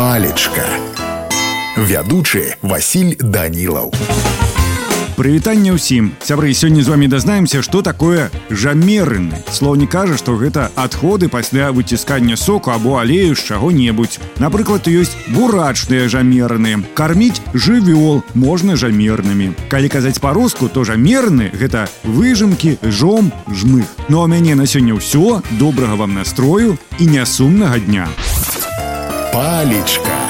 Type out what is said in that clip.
палечка вядучы Васіль данілаў прывітанне ўсім сябры сёння з вами дазнаемся что такое жамерыны слоўнік кажа што гэта адходы пасля выціскання соку або алею з чаго-небудзь напрыклад ёсць бурачныя жамерны карміць жывёл можна жамернымі калі казаць па-руску то жамерны гэта выжымкі жом жмых ну а мяне на сёння ўсё добрага вам настрою і нясумнага дня палечка